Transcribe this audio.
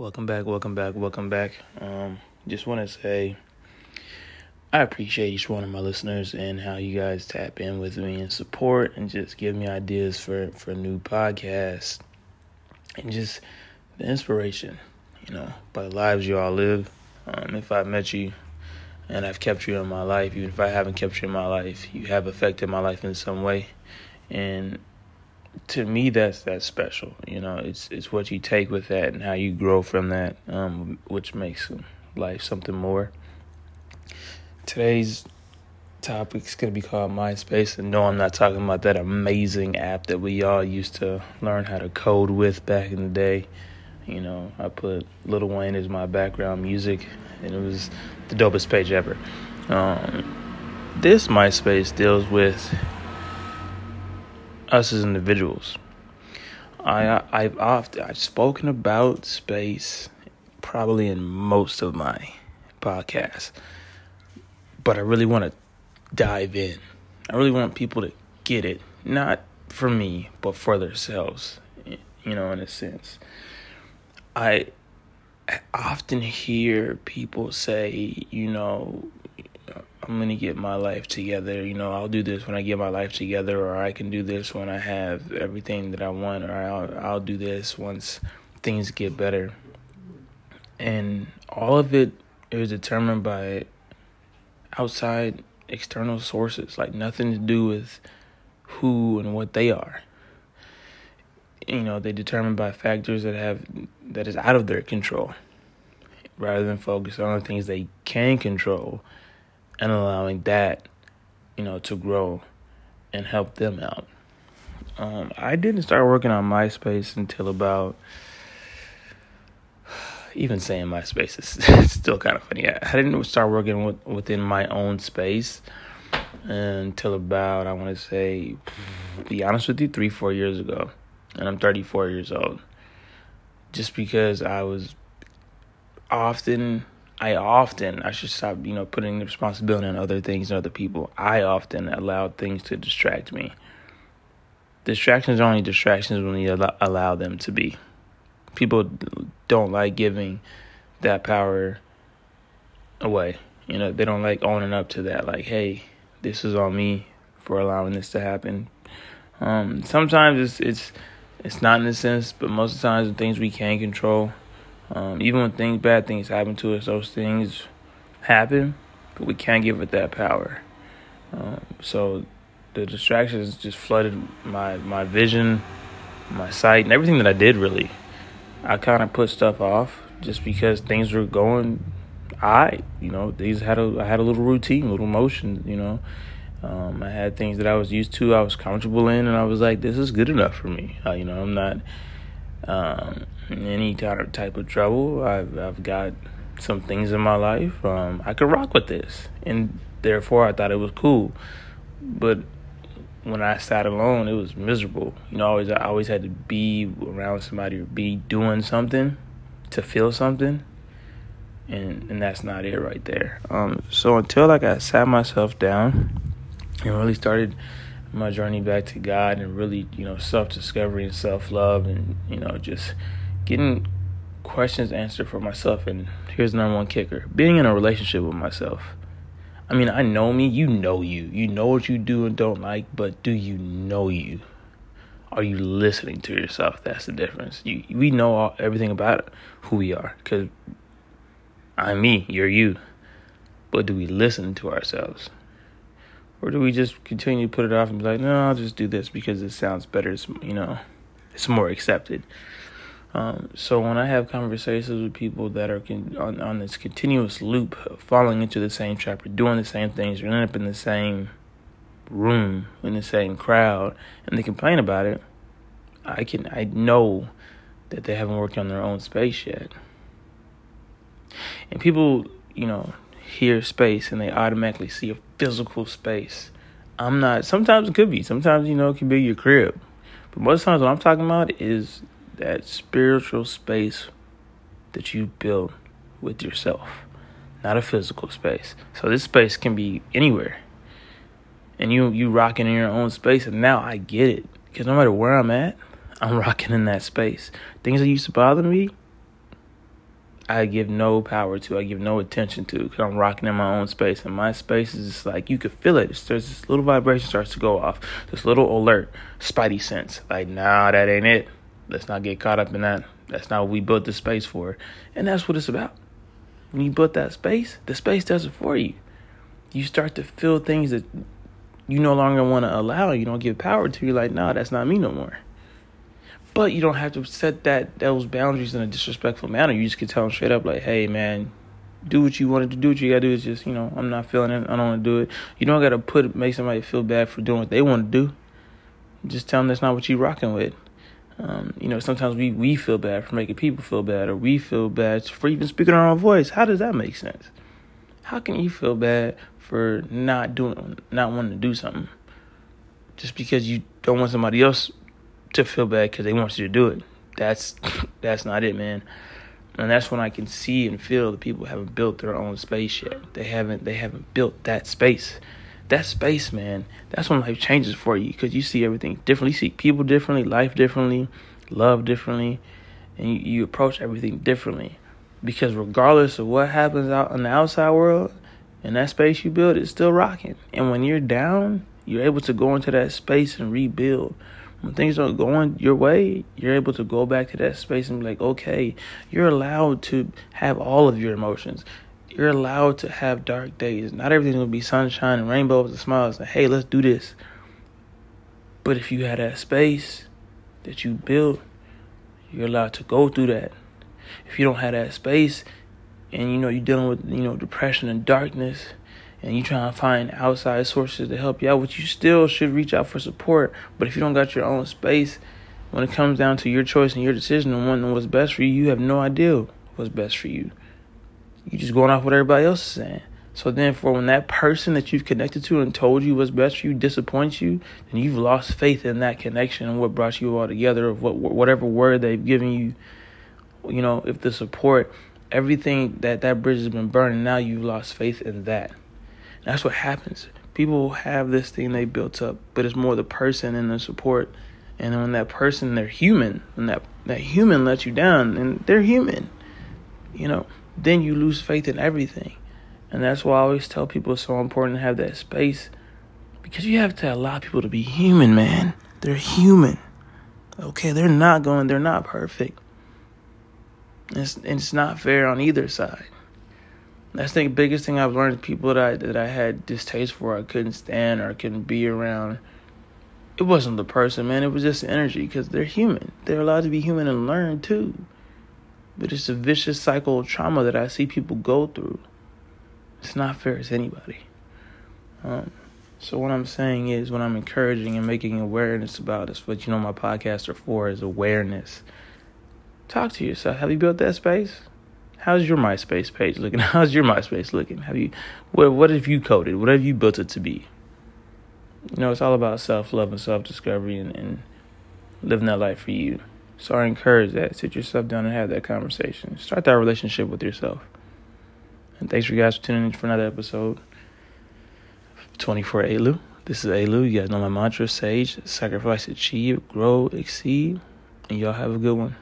Welcome back, welcome back, welcome back. Um, just want to say I appreciate each one of my listeners and how you guys tap in with me and support and just give me ideas for for new podcasts and just the inspiration, you know, by the lives you all live. Um, if I met you and I've kept you in my life, even if I haven't kept you in my life, you have affected my life in some way, and to me that's that's special you know it's it's what you take with that and how you grow from that um, which makes life something more. Today's topic is going to be called myspace and no i'm not talking about that amazing app that we all used to learn how to code with back in the day. You know i put Lil Wayne as my background music and it was the dopest page ever. Um, this myspace deals with us as individuals. I I've often I've spoken about space probably in most of my podcasts, but I really want to dive in. I really want people to get it, not for me, but for themselves. You know, in a sense, I often hear people say, you know, I'm gonna get my life together. You know, I'll do this when I get my life together, or I can do this when I have everything that I want, or I'll I'll do this once things get better. And all of it is determined by outside external sources, like nothing to do with who and what they are. You know, they determined by factors that have that is out of their control, rather than focus on the things they can control and allowing that, you know, to grow and help them out. Um, I didn't start working on MySpace until about even saying MySpace is still kind of funny. I didn't start working with, within my own space until about I want to say, be honest with you, three four years ago, and I'm 34 years old. Just because I was often I often, I should stop, you know, putting the responsibility on other things and other people. I often allow things to distract me. Distractions are only distractions when you allow them to be. People don't like giving that power away. You know, they don't like owning up to that. Like, hey, this is on me for allowing this to happen. Um, sometimes it's it's it's not in a sense, but most of the times the things we can control um, even when things, bad things happen to us, those things happen, but we can't give it that power. Um, so the distractions just flooded my my vision, my sight, and everything that I did. Really, I kind of put stuff off just because things were going. I, you know, these had a I had a little routine, little motion, you know. Um, I had things that I was used to, I was comfortable in, and I was like, this is good enough for me. Uh, you know, I'm not um, any kind of type of trouble. I've I've got some things in my life. Um, I could rock with this, and therefore I thought it was cool. But when I sat alone, it was miserable. You know, I always I always had to be around somebody or be doing something to feel something, and and that's not it right there. Um, so until like I sat myself down and really started my journey back to God and really, you know, self discovery and self love and, you know, just getting questions answered for myself. And here's number one kicker being in a relationship with myself. I mean, I know me, you know you. You know what you do and don't like, but do you know you? Are you listening to yourself? That's the difference. You, we know all, everything about who we are because I'm me, you're you. But do we listen to ourselves? Or do we just continue to put it off and be like, no, I'll just do this because it sounds better, it's, you know, it's more accepted. Um, so when I have conversations with people that are con- on, on this continuous loop, falling into the same trap, or doing the same things, or end up in the same room, in the same crowd, and they complain about it, I can I know that they haven't worked on their own space yet. And people, you know, hear space and they automatically see a physical space. I'm not, sometimes it could be, sometimes, you know, it can be your crib. But most times, what I'm talking about is that spiritual space that you build with yourself, not a physical space. So this space can be anywhere. And you you rocking in your own space and now I get it. Because no matter where I'm at, I'm rocking in that space. Things that used to bother me, I give no power to, I give no attention to, because I'm rocking in my own space. And my space is just like, you could feel it. There's this little vibration starts to go off, this little alert, spidey sense. Like, nah, that ain't it. Let's not get caught up in that. That's not what we built the space for. And that's what it's about. When you build that space, the space does it for you. You start to feel things that you no longer want to allow, you don't give power to. You're like, nah, that's not me no more. But you don't have to set that those boundaries in a disrespectful manner. You just can tell them straight up, like, hey, man, do what you wanted to do. What you gotta do is just, you know, I'm not feeling it. I don't want to do it. You don't gotta put make somebody feel bad for doing what they want to do. Just tell them that's not what you rocking with. Um, you know, sometimes we we feel bad for making people feel bad, or we feel bad for even speaking our own voice. How does that make sense? How can you feel bad for not doing, not wanting to do something, just because you don't want somebody else to feel bad because they want you to do it? That's that's not it, man. And that's when I can see and feel that people haven't built their own space yet. They haven't they haven't built that space. That space, man. That's when life changes for you because you see everything differently. You see people differently, life differently, love differently, and you, you approach everything differently. Because regardless of what happens out in the outside world, in that space you build, it's still rocking. And when you're down, you're able to go into that space and rebuild when things aren't going your way, you're able to go back to that space and be like, okay, you're allowed to have all of your emotions. You're allowed to have dark days. Not everything's gonna be sunshine and rainbows and smiles and hey, let's do this. But if you had that space that you built, you're allowed to go through that. If you don't have that space and you know you're dealing with, you know, depression and darkness, and you're trying to find outside sources to help you out, which you still should reach out for support. But if you don't got your own space, when it comes down to your choice and your decision and wanting what's best for you, you have no idea what's best for you. You just going off what everybody else is saying. So then, for when that person that you've connected to and told you what's best for you disappoints you, then you've lost faith in that connection and what brought you all together. Of what whatever word they've given you, you know, if the support, everything that that bridge has been burning, now you've lost faith in that. That's what happens. People have this thing they built up, but it's more the person and the support. And when that person, they're human, and that that human lets you down, and they're human, you know, then you lose faith in everything. And that's why I always tell people it's so important to have that space because you have to allow people to be human, man. They're human. Okay, they're not going, they're not perfect. It's, it's not fair on either side. That's the biggest thing I've learned. People that I, that I had distaste for, I couldn't stand or I couldn't be around. It wasn't the person, man. It was just energy because they're human. They're allowed to be human and learn too. But it's a vicious cycle of trauma that I see people go through. It's not fair to anybody. Um, so what I'm saying is, what I'm encouraging and making awareness about is what you know my podcasts are for is awareness. Talk to yourself. Have you built that space? How's your MySpace page looking? How's your MySpace looking? Have you what what have you coded? What have you built it to be? You know, it's all about self love and self discovery and, and living that life for you. So I encourage that. Sit yourself down and have that conversation. Start that relationship with yourself. And thanks for you guys for tuning in for another episode. 24 Elu. This is Elu. You guys know my mantra Sage, sacrifice, achieve, grow, exceed. And y'all have a good one.